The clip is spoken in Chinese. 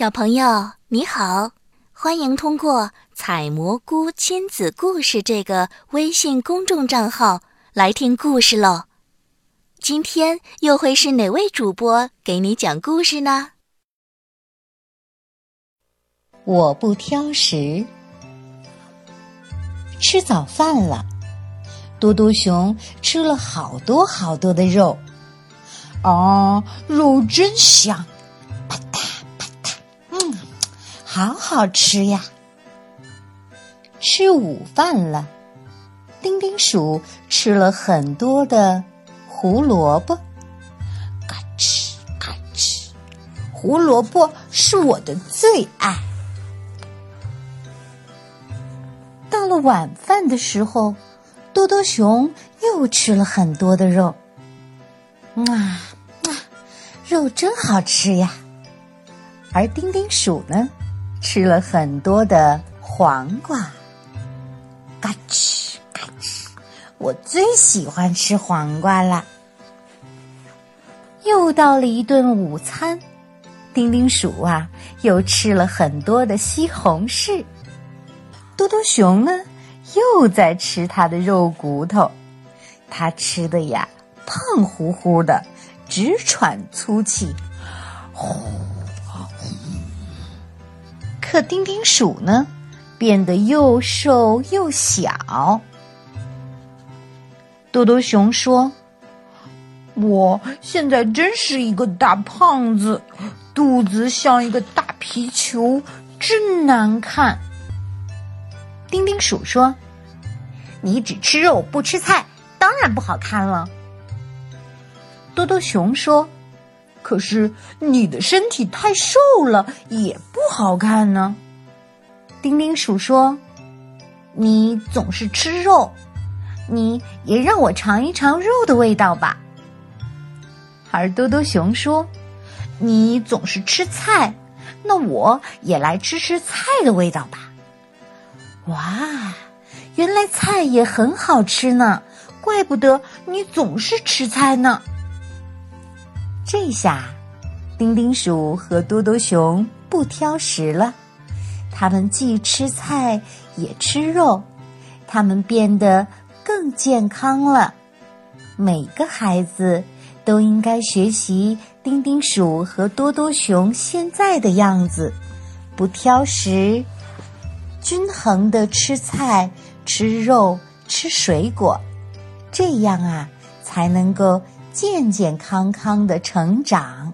小朋友你好，欢迎通过“采蘑菇亲子故事”这个微信公众账号来听故事喽。今天又会是哪位主播给你讲故事呢？我不挑食。吃早饭了，嘟嘟熊吃了好多好多的肉，啊，肉真香！好好吃呀。吃午饭了，丁丁鼠吃了很多的胡萝卜，嘎吱嘎吱，胡萝卜是我的最爱。到了晚饭的时候，多多熊又吃了很多的肉，啊啊，肉真好吃呀！而丁丁鼠呢，吃了很多的黄瓜，嘎吱嘎吱，我最喜欢吃黄瓜了。又到了一顿午餐，丁丁鼠啊，又吃了很多的西红柿。多多熊呢，又在吃它的肉骨头，它吃的呀胖乎乎的，直喘粗气，呼。可丁丁鼠呢，变得又瘦又小。多多熊说：“我现在真是一个大胖子，肚子像一个大皮球，真难看。”丁丁鼠说：“你只吃肉不吃菜，当然不好看了。”多多熊说：“可是你的身体太瘦了，也不好看呢。”丁丁鼠说：“你总是吃肉，你也让我尝一尝肉的味道吧。”而多多熊说：“你总是吃菜，那我也来吃吃菜的味道吧。”哇，原来菜也很好吃呢，怪不得你总是吃菜呢。这下，丁丁鼠和多多熊不挑食了，他们既吃菜也吃肉，他们变得更健康了。每个孩子都应该学习丁丁鼠和多多熊现在的样子，不挑食。均衡的吃菜、吃肉、吃水果，这样啊，才能够健健康康的成长。